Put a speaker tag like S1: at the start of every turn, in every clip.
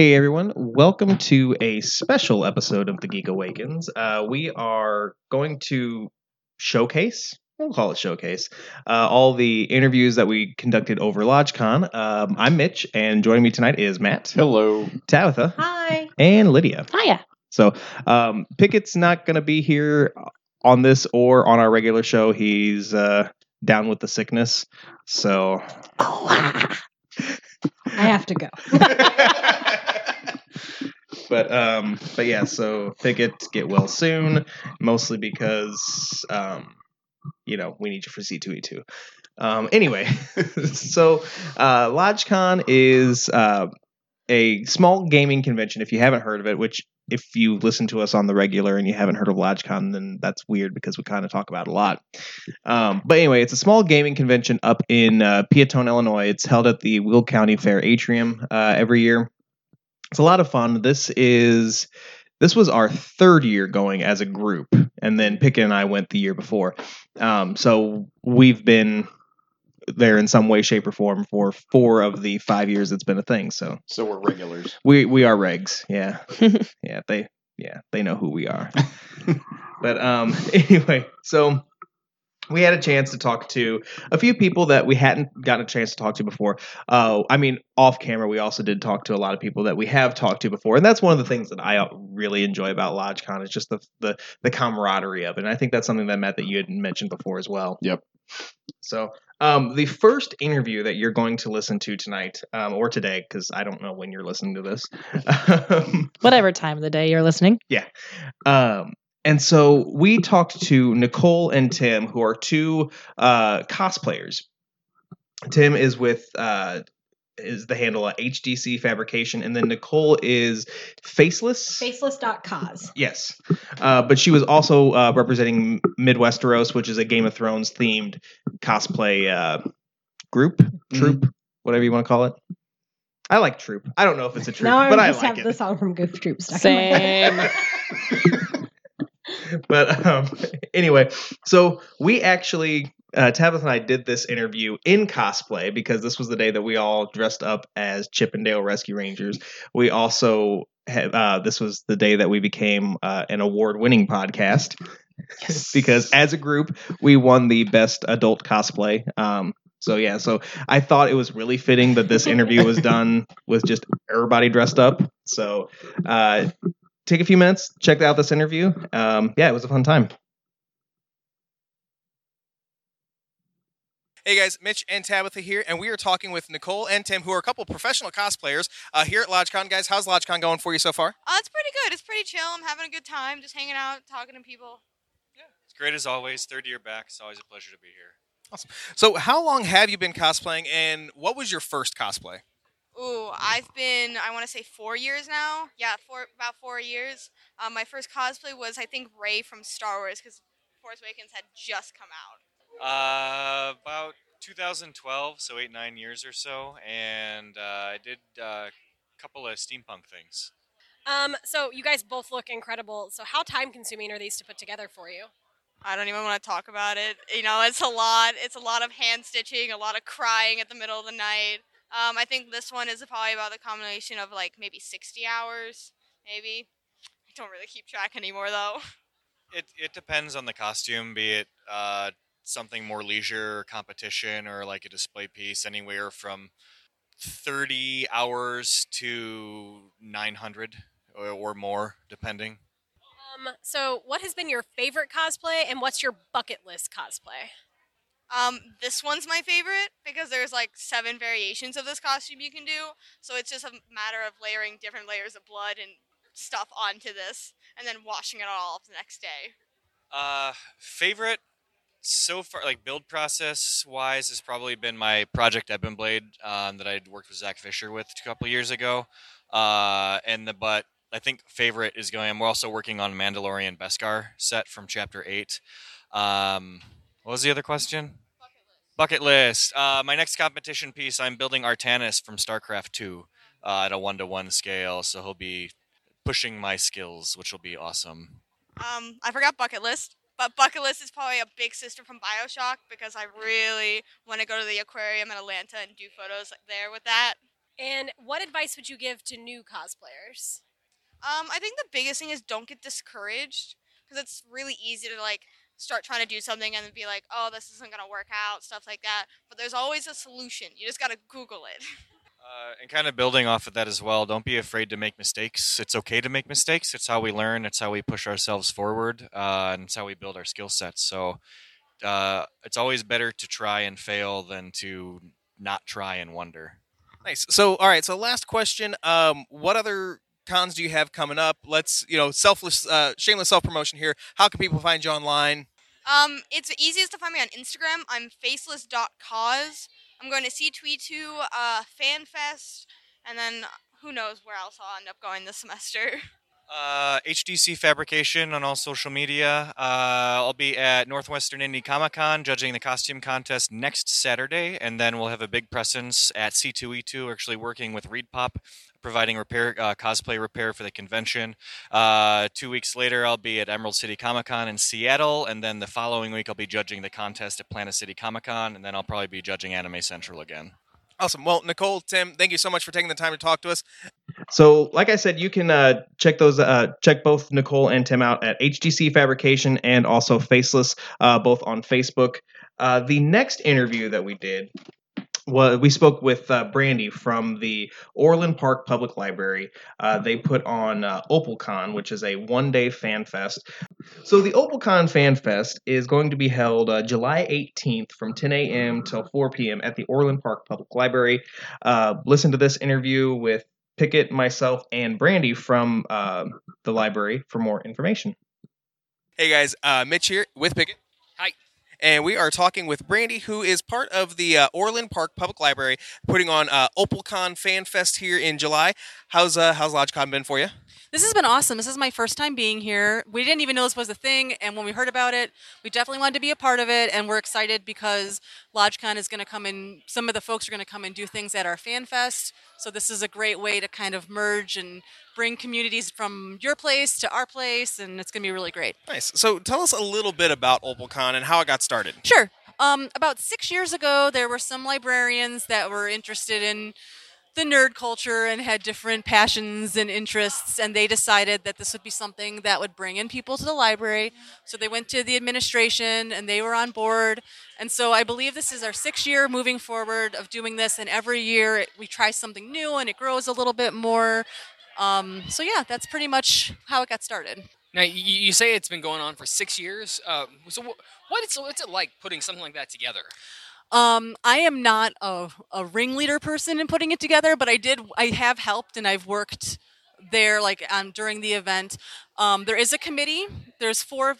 S1: Hey everyone, welcome to a special episode of The Geek Awakens. Uh, we are going to showcase, we'll call it showcase, uh, all the interviews that we conducted over LodgeCon. Um, I'm Mitch, and joining me tonight is Matt,
S2: Hello.
S1: Tabitha,
S3: Hi.
S1: and Lydia.
S3: Hiya.
S1: So um, Pickett's not going to be here on this or on our regular show. He's uh, down with the sickness. So.
S3: I have to go.
S1: but um but yeah so pickett get well soon mostly because um you know we need you for c2e2 um anyway so uh lodgecon is uh a small gaming convention if you haven't heard of it which if you listen to us on the regular and you haven't heard of lodgecon then that's weird because we kind of talk about a lot. Um, but anyway it's a small gaming convention up in uh, illinois. It's held at the will county fair atrium uh, every year it's a lot of fun. This is this was our third year going as a group, and then Pickett and I went the year before. Um, so we've been there in some way, shape, or form for four of the five years it's been a thing. So
S2: So we're regulars.
S1: we we are regs. Yeah, yeah. They yeah they know who we are. but um, anyway, so we had a chance to talk to a few people that we hadn't gotten a chance to talk to before. Uh, I mean, off camera, we also did talk to a lot of people that we have talked to before, and that's one of the things that I really enjoy about LodgeCon is just the the, the camaraderie of it. And I think that's something that Matt that you had mentioned before as well.
S2: Yep.
S1: So, um, the first interview that you're going to listen to tonight, um, or today, because I don't know when you're listening to this. um,
S3: Whatever time of the day you're listening. Yeah.
S1: Um, and so we talked to Nicole and Tim, who are two uh, cosplayers. Tim is with uh, is the handle uh, HDC Fabrication, and then Nicole is Faceless.
S4: Faceless.cause.
S1: Yes, uh, but she was also uh, representing Midwesteros, which is a Game of Thrones themed cosplay uh, group, troop, whatever you want to call it. I like troop. I don't know if it's a troop,
S4: Now I
S1: but I
S4: just
S1: like
S4: have
S1: it.
S4: the song from Goof Troop stuck in my head.
S3: Same.
S1: but um, anyway, so we actually uh, Tabitha and I did this interview in cosplay because this was the day that we all dressed up as Chip 'n Dale Rescue Rangers. We also had, uh, this was the day that we became uh, an award-winning podcast because as a group we won the best adult cosplay. Um, so yeah, so I thought it was really fitting that this interview was done with just everybody dressed up. So uh, take a few minutes, check out this interview. Um, yeah, it was a fun time.
S5: Hey guys, Mitch and Tabitha here, and we are talking with Nicole and Tim, who are a couple professional cosplayers uh, here at LodgeCon. Guys, how's LodgeCon going for you so far?
S6: Oh, it's pretty good. It's pretty chill. I'm having a good time, just hanging out, talking to people.
S7: Yeah, It's great as always. Third year back. It's always a pleasure to be here. Awesome.
S5: So, how long have you been cosplaying, and what was your first cosplay?
S6: Ooh, I've been, I want to say four years now. Yeah, four, about four years. Um, my first cosplay was, I think, Rey from Star Wars, because Force Awakens had just come out.
S7: Uh, about 2012, so eight nine years or so, and uh, I did uh, a couple of steampunk things.
S8: Um, so you guys both look incredible. So how time consuming are these to put together for you?
S6: I don't even want to talk about it. You know, it's a lot. It's a lot of hand stitching, a lot of crying at the middle of the night. Um, I think this one is probably about the combination of like maybe 60 hours, maybe. I don't really keep track anymore though.
S7: It it depends on the costume, be it uh, something more leisure, competition, or like a display piece, anywhere from 30 hours to 900 or, or more, depending.
S8: Um, so what has been your favorite cosplay and what's your bucket list cosplay?
S6: Um, this one's my favorite because there's like seven variations of this costume you can do. So it's just a matter of layering different layers of blood and stuff onto this and then washing it all off the next day.
S7: Uh, favorite so far, like build process wise, has probably been my Project Ebon Blade um, that I worked with Zach Fisher with a couple years ago. Uh, and the but I think favorite is going. We're also working on Mandalorian Beskar set from Chapter Eight. Um, what was the other question? Bucket list. Uh, my next competition piece, I'm building Artanis from StarCraft Two uh, at a one to one scale, so he'll be pushing my skills, which will be awesome.
S6: Um, I forgot bucket list, but bucket list is probably a big sister from Bioshock because I really want to go to the aquarium in Atlanta and do photos there with that.
S8: And what advice would you give to new cosplayers?
S6: Um, I think the biggest thing is don't get discouraged because it's really easy to like start trying to do something and then be like, oh, this isn't gonna work out, stuff like that. But there's always a solution. You just gotta Google it.
S7: Uh, and kind of building off of that as well, don't be afraid to make mistakes. It's okay to make mistakes. It's how we learn. It's how we push ourselves forward, uh, and it's how we build our skill sets. So uh, it's always better to try and fail than to not try and wonder.
S5: Nice. So, all right. So, last question. Um, what other cons do you have coming up? Let's, you know, selfless, uh, shameless self promotion here. How can people find you online?
S6: Um, it's easiest to find me on Instagram. I'm faceless.cause. I'm going to C2E2, uh, FanFest, and then who knows where else I'll end up going this semester.
S7: Uh, HDC Fabrication on all social media. Uh, I'll be at Northwestern Indie Comic Con judging the costume contest next Saturday, and then we'll have a big presence at C2E2. Actually working with ReedPop, providing repair uh, cosplay repair for the convention. Uh, two weeks later, I'll be at Emerald City Comic Con in Seattle, and then the following week, I'll be judging the contest at Planet City Comic Con, and then I'll probably be judging Anime Central again.
S5: Awesome. Well, Nicole, Tim, thank you so much for taking the time to talk to us.
S1: So, like I said, you can uh, check those, uh, check both Nicole and Tim out at HDC Fabrication and also Faceless, uh, both on Facebook. Uh, the next interview that we did was we spoke with uh, Brandy from the Orland Park Public Library. Uh, they put on uh, OpalCon, which is a one-day fan fest. So the OpalCon Fan Fest is going to be held uh, July 18th from 10 a.m. till 4 p.m. at the Orland Park Public Library. Uh, listen to this interview with Pickett, myself, and Brandy from uh, the library for more information.
S5: Hey, guys. Uh, Mitch here with Pickett.
S2: Hi.
S5: And we are talking with Brandy, who is part of the uh, Orland Park Public Library, putting on uh, OpalCon Fan Fest here in July. How's uh, how's LodgeCon been for you?
S2: This has been awesome. This is my first time being here. We didn't even know this was a thing, and when we heard about it, we definitely wanted to be a part of it, and we're excited because LodgeCon is going to come in. Some of the folks are going to come and do things at our Fan Fest. So this is a great way to kind of merge and bring communities from your place to our place, and it's going to be really great.
S5: Nice. So tell us a little bit about OpalCon and how it got started.
S2: Sure. Um, about six years ago, there were some librarians that were interested in the nerd culture and had different passions and interests, and they decided that this would be something that would bring in people to the library. So they went to the administration and they were on board. And so I believe this is our sixth year moving forward of doing this, and every year it, we try something new and it grows a little bit more. Um, so yeah, that's pretty much how it got started.
S9: Now you, say it's been going on for six years. Uh, so what is what's it like putting something like that together?
S2: Um, I am not a, a ringleader person in putting it together, but I did. I have helped and I've worked there, like um, during the event. Um, there is a committee. There's four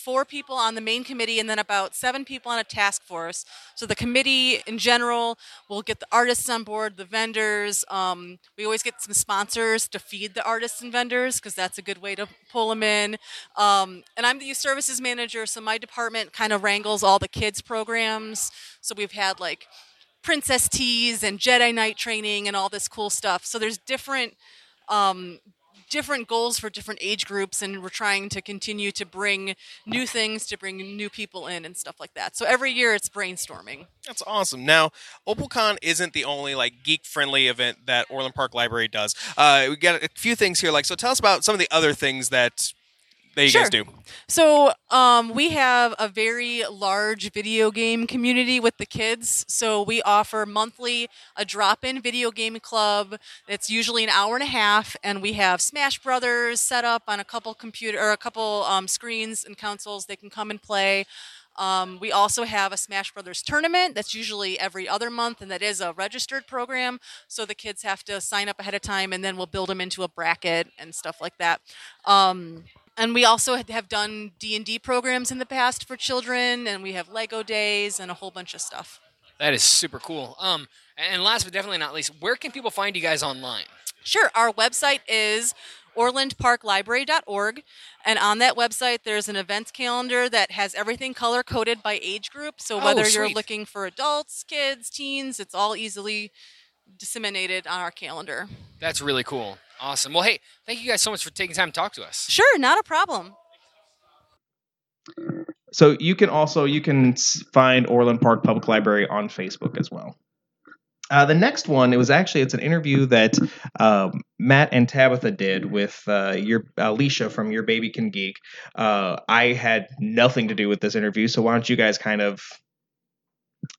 S2: four people on the main committee and then about seven people on a task force. So the committee in general will get the artists on board, the vendors. Um, we always get some sponsors to feed the artists and vendors because that's a good way to pull them in. Um, and I'm the youth services manager, so my department kind of wrangles all the kids programs. So we've had like princess teas and Jedi Knight training and all this cool stuff. So there's different um, different goals for different age groups and we're trying to continue to bring new things to bring new people in and stuff like that so every year it's brainstorming
S5: That's awesome. Now, OpalCon isn't the only like geek-friendly event that Orland Park Library does. Uh, we got a few things here. Like, so tell us about some of the other things that that you
S2: Sure.
S5: guys do.
S2: So um, we have a very large video game community with the kids. So we offer monthly a drop-in video game club. It's usually an hour and a half, and we have Smash Brothers set up on a couple computer or a couple um, screens and consoles. They can come and play. Um, we also have a Smash Brothers tournament that's usually every other month, and that is a registered program. So the kids have to sign up ahead of time, and then we'll build them into a bracket and stuff like that. Um, and we also have done d&d programs in the past for children and we have lego days and a whole bunch of stuff
S9: That is super cool. Um, and last but definitely not least, where can people find you guys online?
S2: sure our website is orlandparklibrary.org and on that website there's an events calendar that has everything color coded by age group so
S9: Oh,
S2: whether you're looking for adults kids teens it's all easily disseminated on our calendar
S9: That's really cool. Awesome. Well, hey, thank you guys so much for taking time to talk to us.
S2: sure not a problem
S1: So you can also you can find Orland Park Public Library on Facebook as well. Uh, the next one, it was actually it's an interview that um, Matt and Tabitha did with uh, your Alicia from Your Baby Can Geek. Uh, I had nothing to do with this interview, so why don't you guys kind of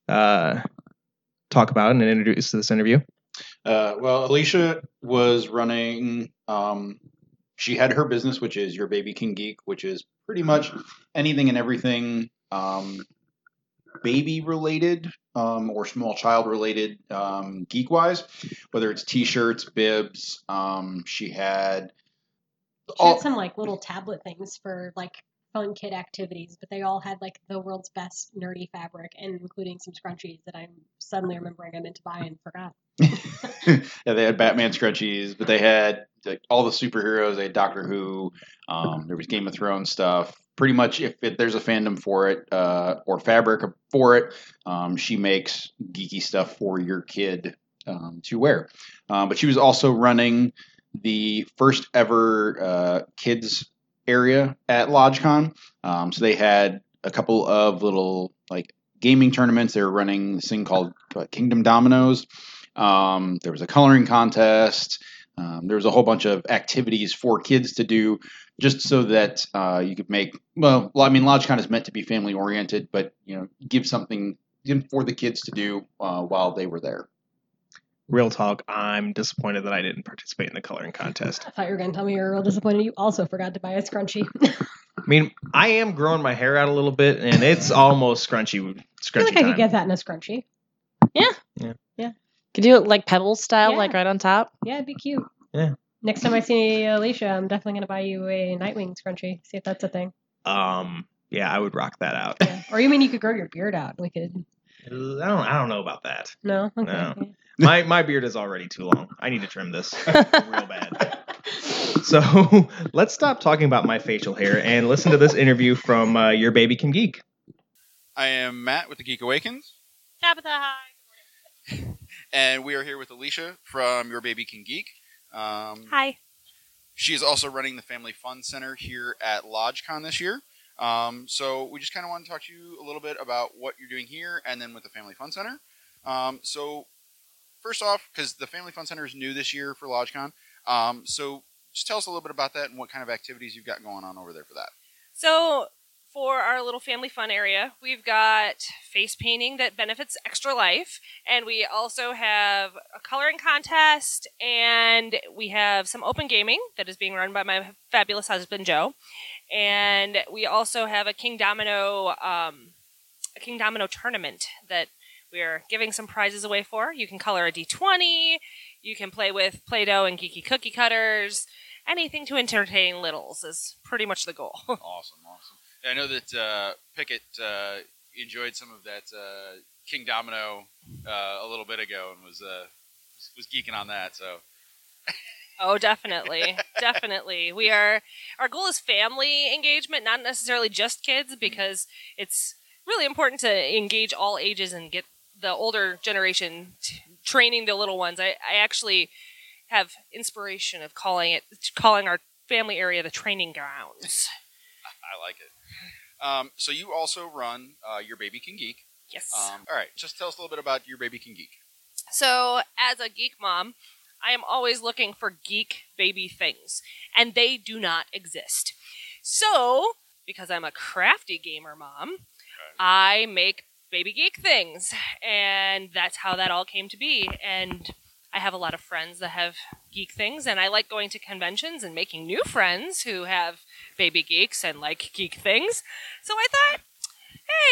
S1: uh, talk about it and introduce this interview?
S10: Uh, well, Alicia was running. Um, she had her business, which is Your Baby Can Geek, which is pretty much anything and everything um, baby related um, or small child related um, geek wise, whether it's t-shirts, bibs. Um, she had
S8: She
S10: all,
S8: had some like little tablet things for like fun kid activities, but they all had like the world's best nerdy fabric, and including some scrunchies that I'm suddenly remembering I meant to buy and forgot.
S10: yeah, they had Batman scrunchies, but they had like, all the superheroes. They had Doctor Who. Um, there was Game of Thrones stuff. Pretty much, if there's a fandom for it uh, or fabric for it, um, she makes geeky stuff for your kid um, to wear. Um, but she was also running the first ever uh, kids area at LodgeCon. Um, so they had a couple of little like gaming tournaments. They were running this thing called uh, Kingdom Dominoes. Um, there was a coloring contest. Um, there was a whole bunch of activities for kids to do, just so that uh, you could make. Well, I mean, LodgeCon is meant to be family oriented, but you know, give something for the kids to do uh, while they were there.
S1: Real talk, I'm disappointed that I didn't participate in the coloring contest.
S8: I thought you were going to tell me you were real disappointed you also forgot to buy a scrunchie.
S1: I mean, I am growing my hair out a little bit, and it's almost scrunchy.
S8: I feel
S1: Scrunchy
S8: like I could get that in a scrunchie. Yeah. Yeah. Yeah.
S3: Could do it like pebble style,
S8: Yeah.
S3: like right on top.
S8: Yeah, it'd be cute.
S1: Yeah.
S8: Next time I see Alicia, I'm definitely going to buy you a Nightwing scrunchie. See if that's a thing.
S1: Um, yeah, I would rock that out.
S8: Yeah. Or you mean you could grow your beard out? We could.
S1: I don't. I don't know about that.
S8: No. Okay.
S1: No.
S8: yeah.
S1: My my beard is already too long. I need to trim this real bad. So let's stop talking about my facial hair and listen to this interview from uh, Your Baby Can Geek.
S11: I am Matt with the Geek Awakens,
S6: Tabitha, hi.
S11: and we are here with Alicia from Your Baby Can Geek. Um,
S6: Hi.
S11: She is also running the Family Fun Center here at LodgeCon this year. Um, so we just kind of want to talk to you a little bit about what you're doing here and then with the Family Fun Center. Um, so first off, because the Family Fun Center is new this year for LodgeCon, um, so just tell us a little bit about that and what kind of activities you've got going on over there for that.
S12: So, for our little family fun area, we've got face painting that benefits Extra Life, and we also have a coloring contest, and we have some open gaming that is being run by my fabulous husband Joe, and we also have a Kingdomino, um, a Kingdomino tournament that we are giving some prizes away for. You can color a D20, you can play with Play-Doh and geeky cookie cutters. Anything to entertain littles is pretty much the goal.
S11: Awesome, awesome. I know that uh, Pickett uh, enjoyed some of that uh, Kingdomino uh, a little bit ago and was uh, was- was geeking on that. So
S12: Oh, definitely, definitely. We are our goal is family engagement, not necessarily just kids, because it's really important to engage all ages and get the older generation t- training the little ones. I, I actually have inspiration of calling it calling our family area the training grounds.
S11: I like it. Um, so you also run uh, Your Baby Can Geek.
S12: Yes.
S11: Um, all right, just tell us a little bit about Your Baby Can Geek.
S12: So, as a geek mom, I am always looking for geek baby things, and they do not exist. So, because I'm a crafty gamer mom, I make baby geek things, and that's how that all came to be. And I have a lot of friends that have geek things, and I like going to conventions and making new friends who have baby geeks and like geek things. So I thought,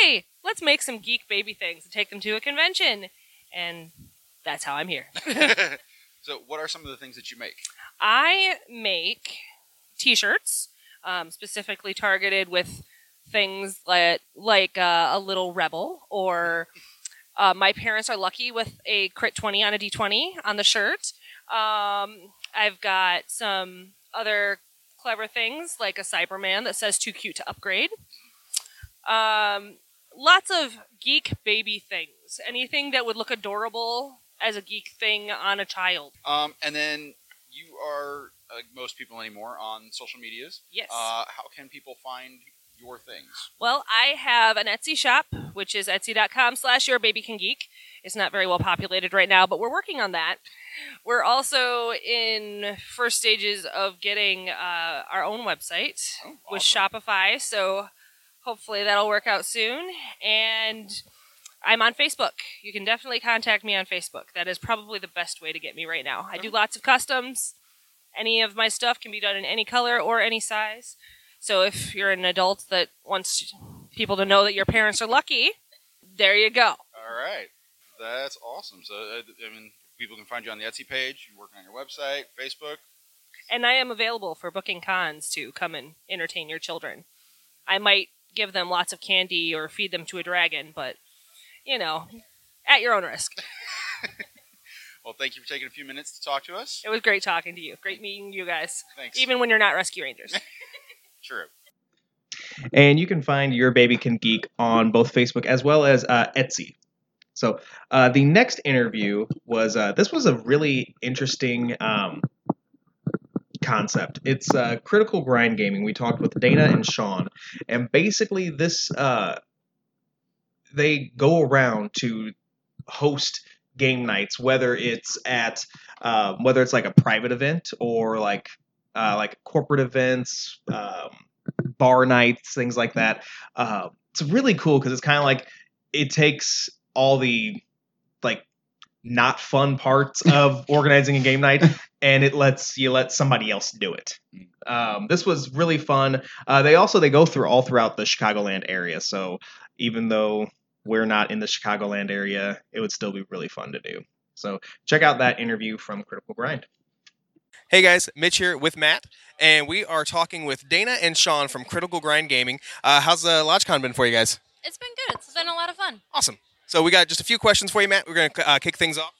S12: hey, let's make some geek baby things and take them to a convention. And that's how I'm here.
S11: so, what are some of the things that you make?
S12: I make T-shirts, um, specifically targeted with things like like uh, a little rebel, or uh, my parents are lucky with a crit twenty on a D twenty on the shirt. Um, I've got some other clever things like a Cyberman that says "too cute to upgrade." Um, lots of geek baby things. Anything that would look adorable as a geek thing on a child.
S11: Um, and then you are, like most people anymore, on social medias.
S12: Yes.
S11: Uh, how can people find
S10: your things?
S12: Well, I have an Etsy shop, which is etsy.com slash your baby can geek. It's not very well populated right now, but we're working on that. We're also in first stages of getting uh, our own website with Shopify, so hopefully that'll work out soon. And I'm on Facebook. You can definitely contact me on Facebook. That is probably the best way to get me right now. I do lots of customs. Any of my stuff can be done in any color or any size. So if you're an adult that wants people to know that your parents are lucky, there you go.
S10: All right, that's awesome. So uh, I mean, people can find you on the Etsy page. You're working on your website, Facebook.
S12: And I am available for booking cons to come and entertain your children. I might give them lots of candy or feed them to a dragon, but you know, at your own risk.
S10: Well, thank you for taking a few minutes to talk to us.
S12: It was great talking to you. Great meeting you guys.
S10: Thanks.
S12: Even when you're not rescue rangers.
S10: True.
S1: And you can find Your Baby Can Geek on both Facebook as well as uh, Etsy. So uh, the next interview was uh, this was a really interesting um, concept. It's uh, critical grind gaming. We talked with Dana and Sean, and basically this uh, they go around to host game nights, whether it's at um, whether it's like a private event or like uh, like corporate events, um, bar nights, things like that. Uh, it's really cool because it's kind of like it takes all the like not fun parts of organizing a game night and it lets you let somebody else do it. Um, this was really fun. Uh, they also they go through all throughout the chicagoland area so even though we're not in the chicagoland area it would still be really fun to do. So check out that interview from critical grind
S13: Hey guys, Mitch here with Matt, and we are talking with Dana and Sean from Critical Grind Gaming. Uh, how's the LodgeCon been for you guys?
S14: It's been good. It's been a lot of fun.
S13: Awesome. So we got just a few questions for you, Matt. We're going to uh, kick things off.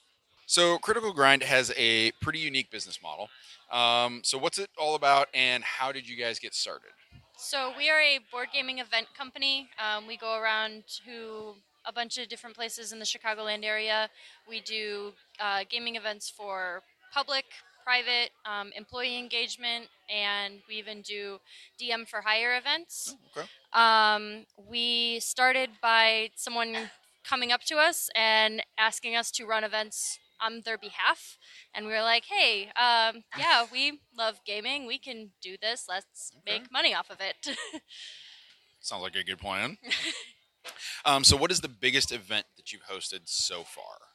S10: So, Critical Grind has a pretty unique business model. Um, so, what's it all about, and how did you guys get started?
S14: So we are a board gaming event company. Um, we go around to a bunch of different places in the Chicagoland area. We do uh, gaming events for public, private, um, employee engagement, and we even do DM for hire events.
S10: Okay.
S14: Um, we started by someone coming up to us and asking us to run events on their behalf. And we were like, hey, um, yeah, we love gaming. We can do this. Let's make money off of it.
S10: Sounds like a good plan. um, so, what is the biggest event that you've hosted so far?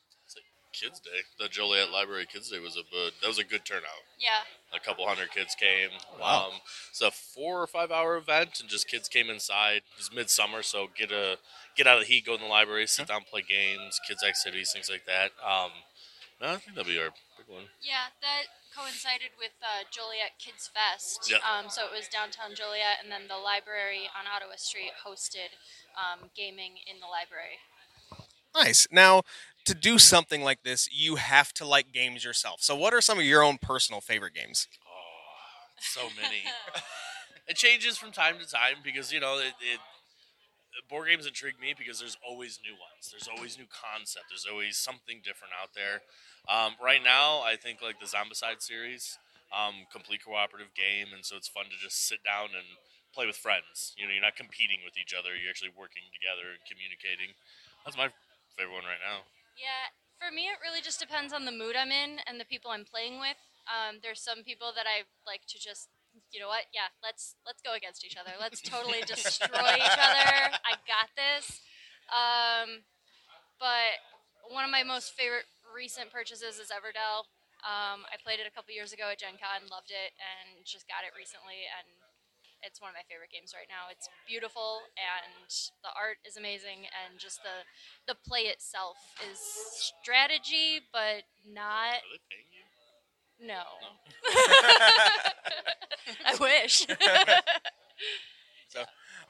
S15: Kids Day. The Joliet Library Kids Day was a good, that was a good turnout.
S14: yeah.
S15: A couple hundred kids came.
S10: Wow.
S15: Um, it's a four or five hour event, and just kids came inside. It was midsummer, so get a get out of the heat, go in the library, sit down, play games, kids activities, things like that. Um, no, I think that'll be our big one.
S14: Yeah, that coincided with uh, Joliet Kids Fest.
S15: Yep.
S14: Um, so it was downtown Joliet, and then the library on Ottawa Street hosted um, gaming in the library.
S13: Nice. Now, to do something like this, you have to like games yourself. So, what are some of your own personal favorite games?
S15: Oh, so many. it changes from time to time because you know it, it. Board games intrigue me because there's always new ones. There's always new concept. There's always something different out there. Um, right now, I think like the Zombicide series, um, complete cooperative game, and so it's fun to just sit down and play with friends. You know, you're not competing with each other. You're actually working together and communicating. That's my favorite one right now.
S14: Yeah, for me, it really just depends on the mood I'm in and the people I'm playing with. Um, there's some people that I like to just, you know what? Yeah, let's let's go against each other. Let's totally destroy each other. I got this. Um, but one of my most favorite recent purchases is Everdell. Um, I played it a couple years ago at Gen Con, loved it, and just got it recently, and it's one of my favorite games right now. It's beautiful, and the art is amazing, and just the the play itself is strategy, but not.
S15: Are they paying you?
S14: No. I wish.
S13: So,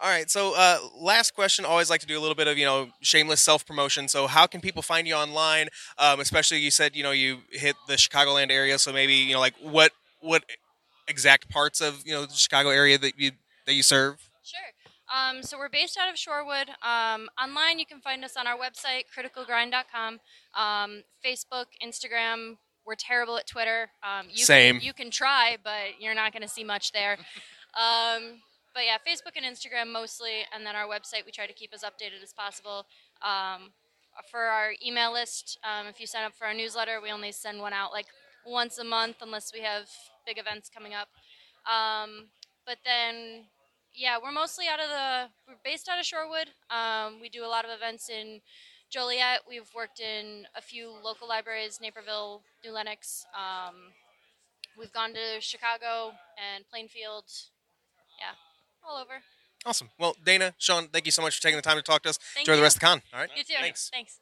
S13: all right. So, uh, last question. Always like to do a little bit of you know shameless self promotion. So, how can people find you online? Um, especially you said you know you hit the Chicagoland area. So maybe you know like what what exact parts of you know the Chicago area that you that you serve.
S14: Sure. Um, so we're based out of Shorewood. Um, online, you can find us on our website, criticalgrind.com, um, Facebook, Instagram. We're terrible at Twitter. Um, you
S13: Same.
S14: Can, you can try, but you're not going to see much there. Um, but yeah, Facebook and Instagram mostly, and then our website we try to keep as updated as possible. Um, for our email list, um, if you sign up for our newsletter, we only send one out like once a month unless we have big events coming up. Um, but then, yeah, we're mostly out of the, we're based out of Shorewood. Um, we do a lot of events in Joliet. We've worked in a few local libraries, Naperville, New Lenox. Um, we've gone to Chicago and Plainfield. Yeah, all over.
S5: Awesome. Well, Dana, Sean, thank you so much for taking the time to talk to us.
S14: Thank
S5: Enjoy the rest of the con. All right.
S14: You too.
S5: Thanks.
S14: Thanks.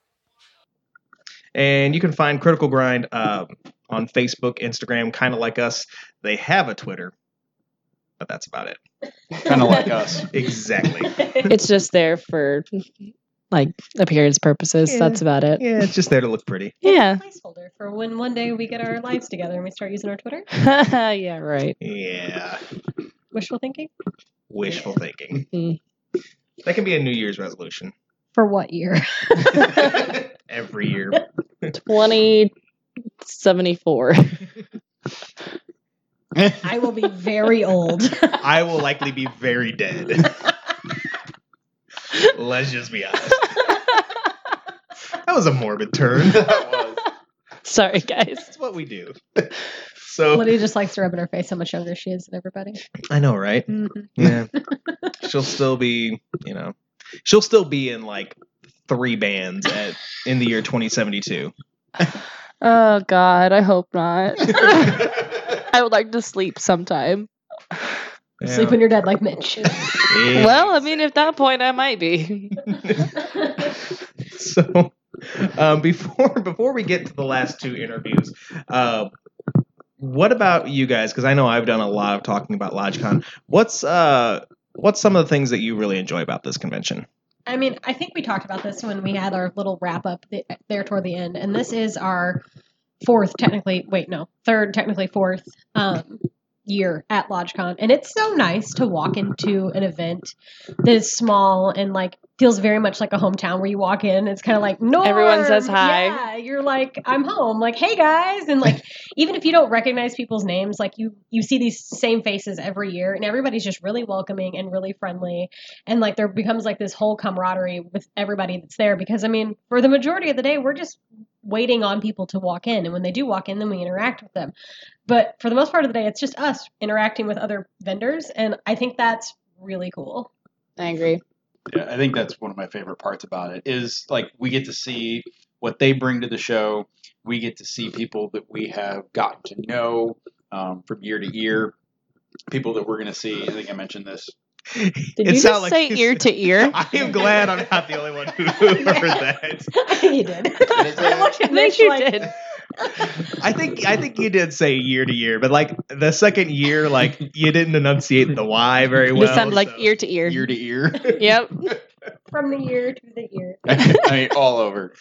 S1: And you can find Critical Grind uh, on Facebook, Instagram, kind of like us. They have a Twitter, but that's about it.
S10: Kind of like us.
S1: Exactly.
S3: it's just there for like appearance purposes.
S8: Yeah.
S3: That's about it.
S1: Yeah, it's just there to look pretty.
S3: Yeah.
S8: Placeholder for when one day we get our lives together and we start using our Twitter.
S3: yeah, right.
S1: Yeah.
S8: Wishful thinking.
S1: Wishful thinking.
S3: Mm.
S1: That can be a New Year's resolution
S8: For what year?
S1: every year.
S3: 2074.
S8: I will be very old.
S1: I will likely be very dead. Let's just be honest. That was a morbid turn.
S3: Sorry, guys.
S1: That's what we do. So
S8: Lydia just likes to rub in her face how much younger she is than everybody.
S1: I know, right?
S8: Mhm.
S1: Yeah. she'll still be, you know, she'll still be in like three bands at in the year 2072.
S3: Oh God, I hope not. I would like to sleep sometime.
S8: Sleep when you're dead, like Mitch.
S3: Well, I mean, at that point, I might be.
S1: so um, before before we get to the last two interviews, uh, what about you guys? Because I know I've done a lot of talking about LodgeCon. What's uh, what's some of the things that you really enjoy about this convention?
S8: I mean, I think we talked about this when we had our little wrap up th- there toward the end, and this is our fourth, technically. Wait, no, third, technically fourth um, year at LodgeCon, and it's so nice to walk into an event that is small and like feels very much like a hometown where you walk in. It's kind of like no,
S3: Everyone says hi.
S8: Yeah, you're like I'm home. Like hey guys, and like even if you don't recognize people's names, like you you see these same faces every year, and everybody's just really welcoming and really friendly and like there becomes like this whole camaraderie with everybody that's there because i mean for the majority of the day we're just waiting on people to walk in and when they do walk in then we interact with them but for the most part of the day it's just us interacting with other vendors and i think that's really cool
S3: I agree.
S10: Yeah, I think that's one of my favorite parts about it is like we get to see what they bring to the show. We get to see people that we have gotten to know um, from year to year. People that we're going to see. I think I mentioned this.
S3: Did you just say ear to ear?
S1: I am glad I'm not the only one who heard that.
S8: you did I
S3: I think
S8: Mitch
S3: you
S8: like,
S3: did.
S1: I think I think you did say year to year, but like the second year, like you didn't enunciate the Y very well.
S3: You sound like
S1: so-
S3: ear to ear.
S10: Ear to ear.
S3: Yep.
S8: from the ear to the ear
S10: I mean, all over.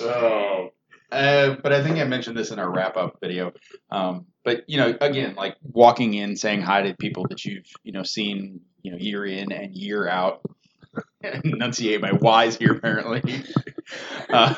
S10: Oh. Uh, but I think I mentioned this in our wrap up video. Um, but you know, again, like walking in, saying hi to people that you've you know seen you know year in and year out. Enunciate my Y's here apparently. uh,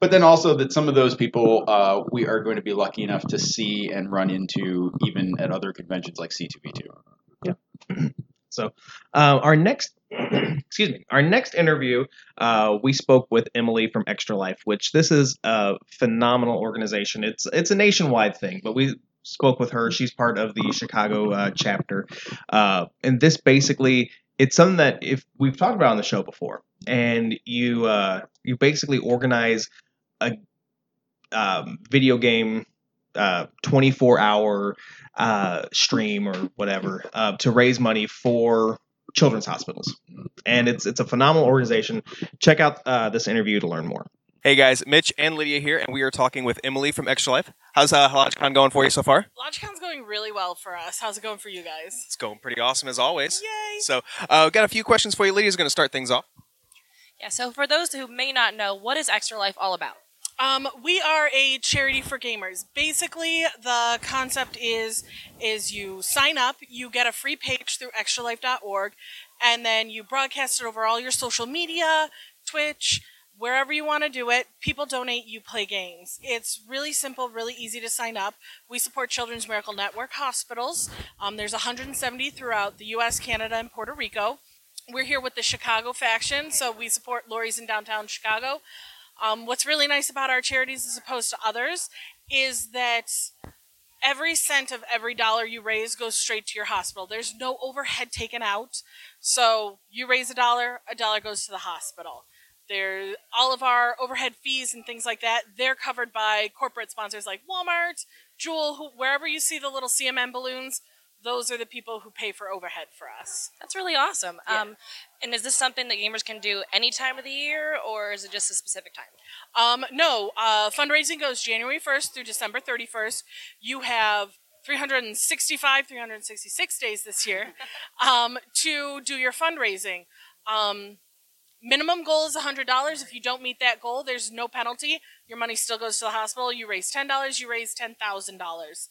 S10: but then also that some of those people uh, we are going to be lucky enough to see and run into even at other conventions like C2E2.
S1: So, uh, our next, excuse me, our next interview, uh, we spoke with Emily from Extra Life, which this is a phenomenal organization. It's it's a nationwide thing, but we spoke with her. She's part of the Chicago uh, chapter, uh, and this basically it's something that if we've talked about on the show before, and you uh, you basically organize a um, video game uh, 24 hour uh, stream or whatever uh, to raise money for children's hospitals and it's it's a phenomenal organization check out uh, this interview to learn more
S5: Hey guys, Mitch and Lydia here, and we are talking with Emily from Extra Life. How's uh, LodgeCon going for you so far?
S16: LodgeCon's going really well for us. How's it going for you guys?
S5: It's going pretty awesome as always. Yay! So, uh, got a few questions for you. Lydia's going to start things off.
S12: Yeah, so for those who may not know, what is Extra Life all about?
S16: Um, we are a charity for gamers. Basically, the concept is is you sign up, you get a free page through extralife.org, and then you broadcast it over all your social media, Twitch, wherever you want to do it. People donate, you play games. It's really simple, really easy to sign up. We support Children's Miracle Network hospitals. Um, there's 170 throughout the U.S., Canada, and Puerto Rico. We're here with the Chicago faction, so we support Lurie's in downtown Chicago. Um, what's really nice about our charities as opposed to others is that every cent of every dollar you raise goes straight to your hospital. There's no overhead taken out. So you raise a dollar, a dollar goes to the hospital. There, all of our overhead fees and things like that, they're covered by corporate sponsors like Walmart, Jewel, who, wherever you see the little CMN balloons, those are the people who pay for overhead for us.
S12: That's really awesome. Um, and is this something that gamers can do any time of the year, or is it just a specific time?
S16: Um, no, uh, fundraising goes January 1st through December 31st. You have 365, 366 days this year um, to do your fundraising. Um, minimum goal is $100. If you don't meet that goal, there's no penalty. Your money still goes to the hospital. You raise $10, you raise $10,000.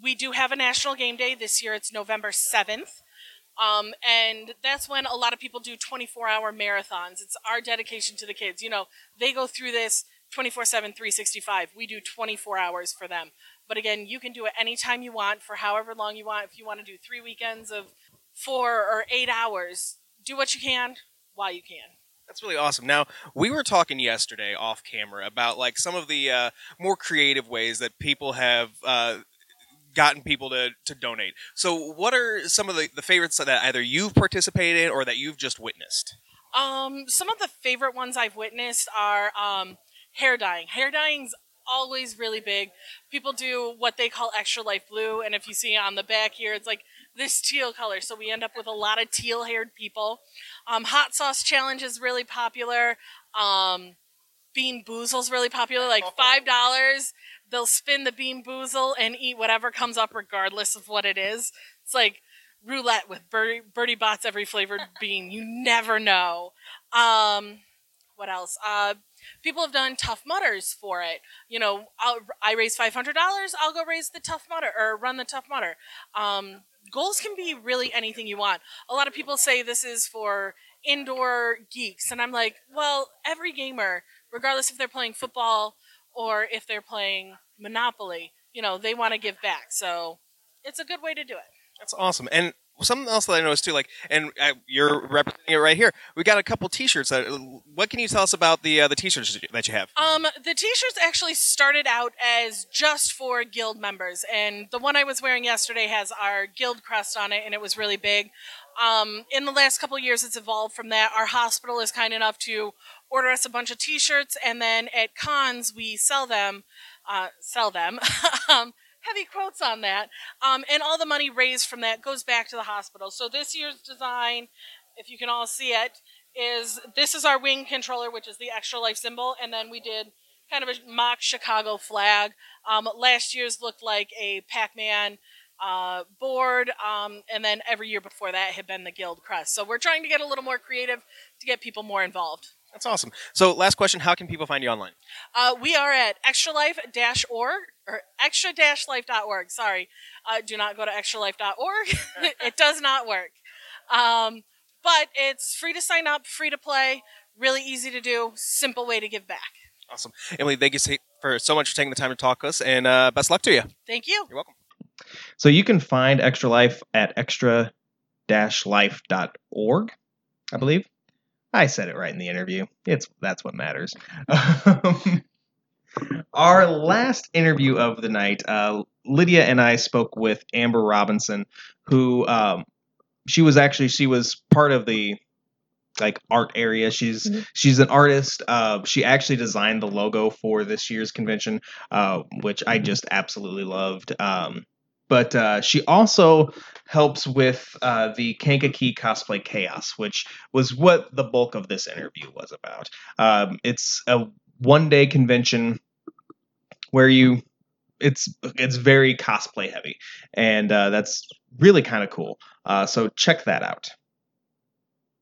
S16: We do have a national game day. This year it's November 7th. Um, and that's when a lot of people do 24 hour marathons. It's our dedication to the kids. You know, they go through this 24 7, 365. We do 24 hours for them. But again, you can do it anytime you want for however long you want. If you want to do three weekends of four or eight hours, do what you can while you can.
S5: That's really awesome. Now we were talking yesterday off camera about like some of the uh, more creative ways that people have uh, gotten people to, to donate. So, what are some of the, the favorites that either you've participated in or that you've just witnessed?
S16: Um, some of the favorite ones I've witnessed are um, hair dyeing. Hair dyeing's always really big. People do what they call extra life blue, and if you see on the back here, it's like this teal color. So we end up with a lot of teal haired people. Um, hot sauce challenge is really popular. Um, bean boozle's really popular, like five dollars. They'll spin the bean boozle and eat whatever comes up, regardless of what it is. It's like roulette with Birdie, Bertie Bott's every flavored bean. You never know. Um, what else? Uh, people have done Tough Mudders for it. You know, I'll, I raise five hundred dollars. I'll go raise the Tough Mudder or run the Tough Mudder. Um, goals can be really anything you want. A lot of people say this is for indoor geeks, and I'm like, well, every gamer, regardless if they're playing football or if they're playing Monopoly, you know, they want to give back. So it's a good way to do it.
S5: That's awesome. And something else that I noticed too, like, and uh, you're representing it right here. We got a couple T-shirts. That, what can you tell us about the uh, the T-shirts that you have?
S16: Um, the T-shirts actually started out as just for guild members, and the one I was wearing yesterday has our guild crest on it, and it was really big. Um, in the last couple years, it's evolved from that. Our hospital is kind enough to order us a bunch of T-shirts, and then at cons we sell them. Uh, sell them. um, heavy quotes on that. Um, and all the money raised from that goes back to the hospital. So this year's design, if you can all see it, is this is our wing controller, which is the extra life symbol, and then we did kind of a mock Chicago flag. Um, last year's looked like a Pac-Man uh, board, um, and then every year before that had been the guild crest. So we're trying to get a little more creative to get people more involved.
S5: That's awesome. So, last question: How can people find you online?
S16: Uh, we are at extralife-org or extra-life.org. Sorry, uh, do not go to extralife.org. it does not work. Um, but it's free to sign up, free to play, really easy to do, simple way to give back.
S5: Awesome, Emily. Thank you for so much for taking the time to talk to us, and uh, best luck to you.
S16: Thank you.
S5: You're welcome.
S1: So you can find Extra Life at extra-life.org, I believe. I said it right in the interview. It's that's what matters. Um, our last interview of the night, uh, Lydia and I spoke with Amber Robinson, who um, she was actually she was part of the like art area. She's
S17: Mm-hmm.
S1: she's an artist. Uh, she actually designed the logo for this year's convention, uh, which I just absolutely loved. Um, but uh, she also helps with uh, the Kankakee Cosplay Chaos, which was what the bulk of this interview was about. Um, it's a one day convention where you it's it's very cosplay heavy, and uh, that's really kind of cool. Uh, so check that out.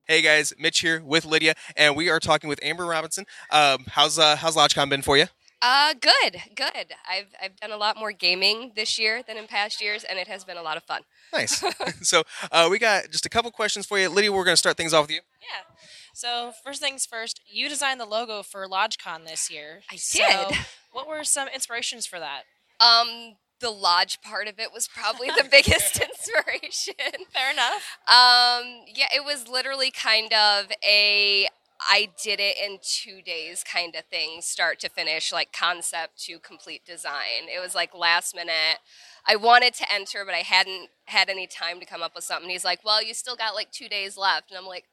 S5: Hey guys, Mitch here with Lydia, and we are talking with Amber Robinson. Um, how's uh, how's LodgeCon been for you?
S17: Uh, good, good. I've I've done a lot more gaming this year than in past years, and it has been a lot of fun.
S5: Nice. so uh, we got just a couple questions for you, Lydia. We're going to start things off with you. Yeah.
S18: So first things first, you designed the logo for LodgeCon this year. I
S17: did.
S18: what were some inspirations for that?
S17: Um, the lodge part of it was probably the biggest inspiration.
S18: Fair enough.
S17: Um, yeah, it was literally kind of a I did it in two days kind of thing, start to finish, like concept to complete design. It was like last minute. I wanted to enter, but I hadn't had any time to come up with something. He's like, Well, you still got like two days left. And I'm like,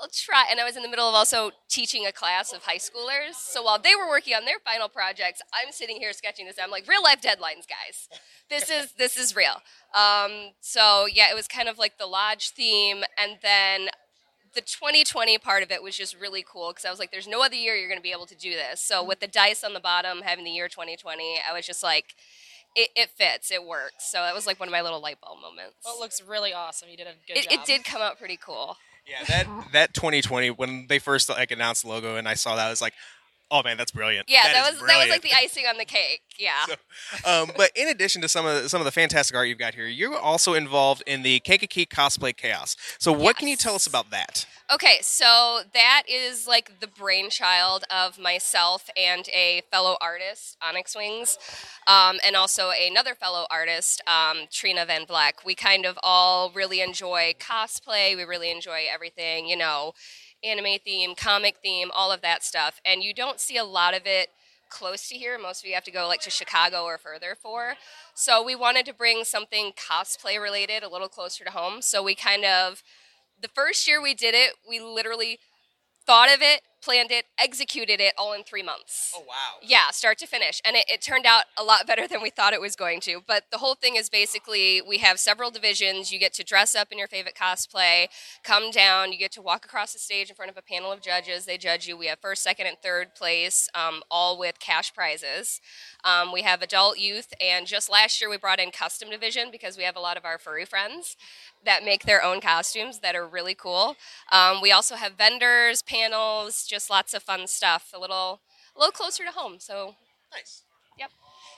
S17: I'll try. And I was in the middle of also teaching a class of high schoolers. So while they were working on their final projects, I'm sitting here sketching this. I'm like, real life deadlines, guys. This is this is real. Um, so yeah, it was kind of like the lodge theme, and then the 2020 part of it was just really cool because I was like, there's no other year you're going to be able to do this. So with the dice on the bottom having the year 2020, I was just like, it, it fits, it works. So that was like one of my little light bulb moments.
S18: Well, it looks really awesome. You did a good
S17: It,
S18: job.
S17: it did come out pretty cool.
S5: Yeah, that that 2020 when they first like announced the logo and I saw that I was like, oh man, that's brilliant.
S17: Yeah, that was that was like the icing on the cake. Yeah.
S5: um, but in addition to some of the, some of the fantastic art you've got here, you're also involved in the Kankakee Cosplay Chaos. So what can you tell us about that?
S17: Okay, so that is like the brainchild of myself and a fellow artist, Onyx Wings, um, and also another fellow artist, um, Trina Van Vleck. We kind of all really enjoy cosplay. We really enjoy everything, you know, anime theme, comic theme, all of that stuff. And you don't see a lot of it close to here. Most of you have to go like to Chicago or further for. So we wanted to bring something cosplay related a little closer to home. So we kind of the first year we did it, we literally thought of it, planned it, executed it all in three months.
S5: Oh wow!
S17: Yeah, start to finish, and it, it turned out a lot better than we thought it was going to. But the whole thing is basically we have several divisions. You get to dress up in your favorite cosplay, come down. You get to walk across the stage in front of a panel of judges. They judge you. We have first, second, and third place, um, all with cash prizes. Um, we have adult, youth, and just last year we brought in custom division because we have a lot of our furry friends that make their own costumes that are really cool. Um, we also have vendors, panels, just lots of fun stuff. A little, a little closer to home. So
S5: nice.
S17: Yep.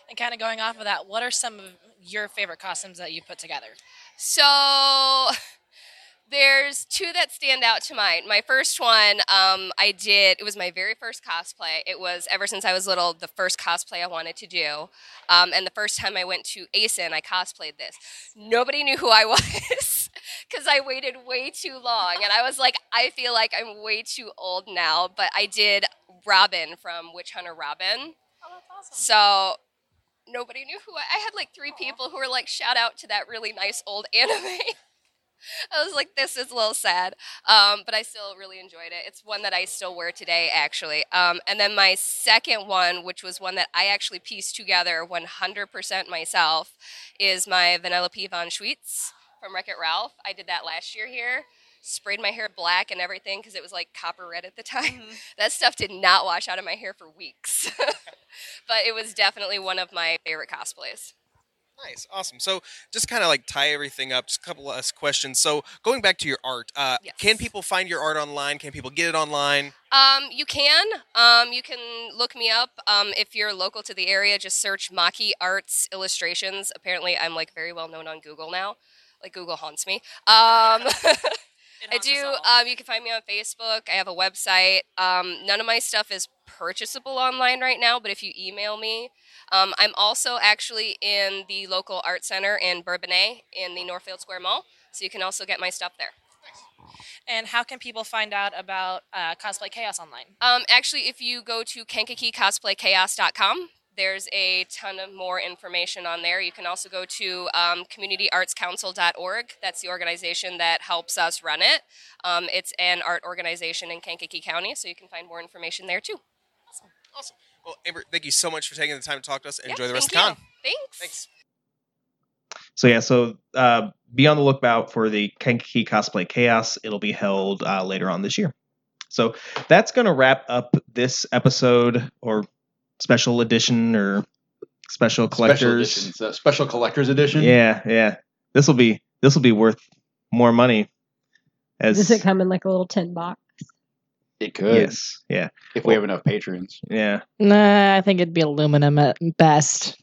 S18: And kind of going off of that, what are some of your favorite costumes that you put together?
S17: So there's two that stand out to mind. My first one, um, I did. It was my very first cosplay. It was ever since I was little, the first cosplay I wanted to do. Um, and the first time I went to ACEN, I cosplayed this. Nobody knew who I was because I waited way too long. And I was like, I feel like I'm way too old now. But I did Robin from Witch Hunter Robin.
S18: Oh, that's awesome.
S17: So nobody knew who I, I had like three people who were like, shout out to that really nice old anime. I was like, this is a little sad, um, but I still really enjoyed it. It's one that I still wear today, actually. Um, and then my second one, which was one that I actually pieced together 100% myself, is my Vanellope von Schweetz from Wreck It Ralph. I did that last year here. Sprayed my hair black and everything because it was like copper red at the time. That stuff did not wash out of my hair for weeks. but it was definitely one of my favorite cosplays.
S5: Nice, awesome. So just kind of like tie everything up. Just a couple last questions. So going back to your art, uh, can people find your art online? Can people get it online?
S17: Um, you can. Um, you can look me up. Um, if you're local to the area, just search Maki Arts Illustrations. Apparently, I'm like very well known on Google now. Like Google haunts me. Um, I do. Um, you can find me on Facebook. I have a website. Um, none of my stuff is purchasable online right now, but if you email me, um, I'm also actually in the local art center in Bourbonnais in the Northfield Square Mall, so you can also get my stuff there.
S18: And how can people find out about uh, Cosplay Chaos online?
S17: Um, actually, if you go to kankakeecosplaychaos.com, there's a ton of more information on there. You can also go to um, communityartscouncil.org. That's the organization that helps us run it. Um, it's an art organization in Kankakee County, so you can find more information there too.
S5: Awesome. awesome. Well, Amber, thank you so much for taking the time to talk to us. and
S17: Yeah,
S5: Enjoy the rest of the con.
S17: Thanks.
S5: Thanks.
S1: So yeah, so uh, be on the lookout for the Kankakee Cosplay Chaos. It'll be held uh, later on this year. So that's going to wrap up this episode or special edition or special
S10: Special
S1: collectors.
S10: editions, uh, special collectors edition.
S1: Yeah, yeah. This will be this will be worth more money. As
S8: Does it come in like a little tin box?
S10: It could.
S1: Yes. Yeah.
S10: If we have enough patrons.
S1: Yeah.
S3: Nah, I think it'd be aluminum at best.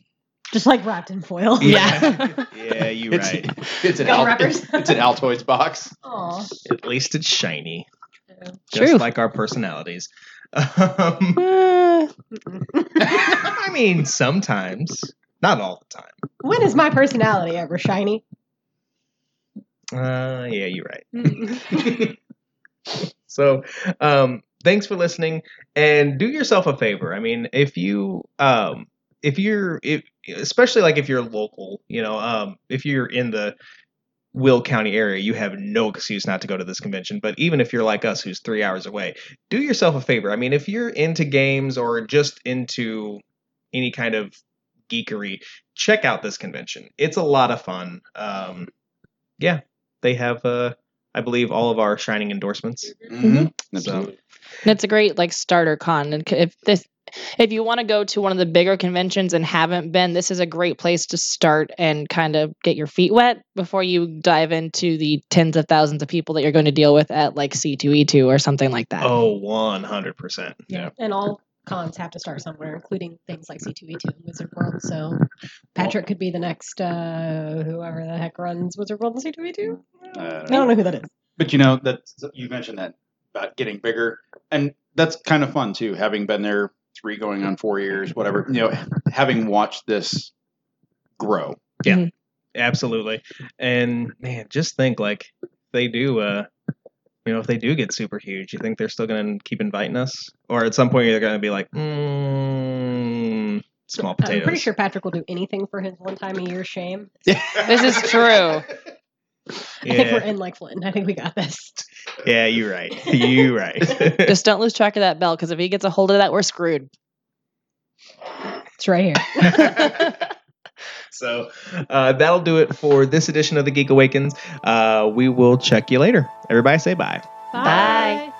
S8: Just like wrapped in foil.
S3: Yeah.
S1: Yeah, you
S10: It's,
S1: right.
S10: it's an
S8: Go
S10: Al- it's, it's an Altoids box.
S8: Aw.
S1: At least it's shiny. just
S3: True.
S1: like our personalities. Um, I mean, sometimes, not all the time.
S8: When is my personality ever shiny?
S1: Uh, yeah, you're right. so, um, thanks for listening, and do yourself a favor. I mean, if you, um, if you're, if, especially like if you're local, you know, um, if you're in the Will County area, you have no excuse not to go to this convention. But even if you're like us, who's three hours away, do yourself a favor. I mean, if you're into games or just into any kind of geekery, check out this convention. It's a lot of fun. Um, yeah, they have, uh, I believe, all of our shining endorsements.
S10: Mm-hmm.
S1: So,
S3: And it's a great like starter con. And if this, if you want to go to one of the bigger conventions and haven't been, this is a great place to start and kind of get your feet wet before you dive into the tens of thousands of people that you're going to deal with at like C2E2 or something like that.
S1: oh, 100%.
S8: Yeah. And all cons have to start somewhere, including things like C2E2 and Wizard World. So Patrick could be the next uh, whoever the heck runs Wizard World and C2E2.
S10: Uh,
S8: I don't know who that is.
S10: But you know that you mentioned that about getting bigger, and that's kind of fun too. Having been there three, going on four years, whatever. You know, having watched this grow.
S1: Yeah, absolutely. And man, just think like they do. uh You know, if they do get super huge, you think they're still going to keep inviting us, or at some point they're going to be like, mm, small potatoes.
S8: I'm pretty sure Patrick will do anything for his one time a year shame.
S3: This is true.
S8: I think we're in like Flint. I think we got this.
S1: yeah, you're right. You're right.
S3: Just don't lose track of that bell because if he gets a hold of that, we're screwed.
S8: It's right here.
S1: so uh, that'll do it for this edition of the Geek Awakens. Uh, we will check you later. Everybody say bye.
S3: Bye.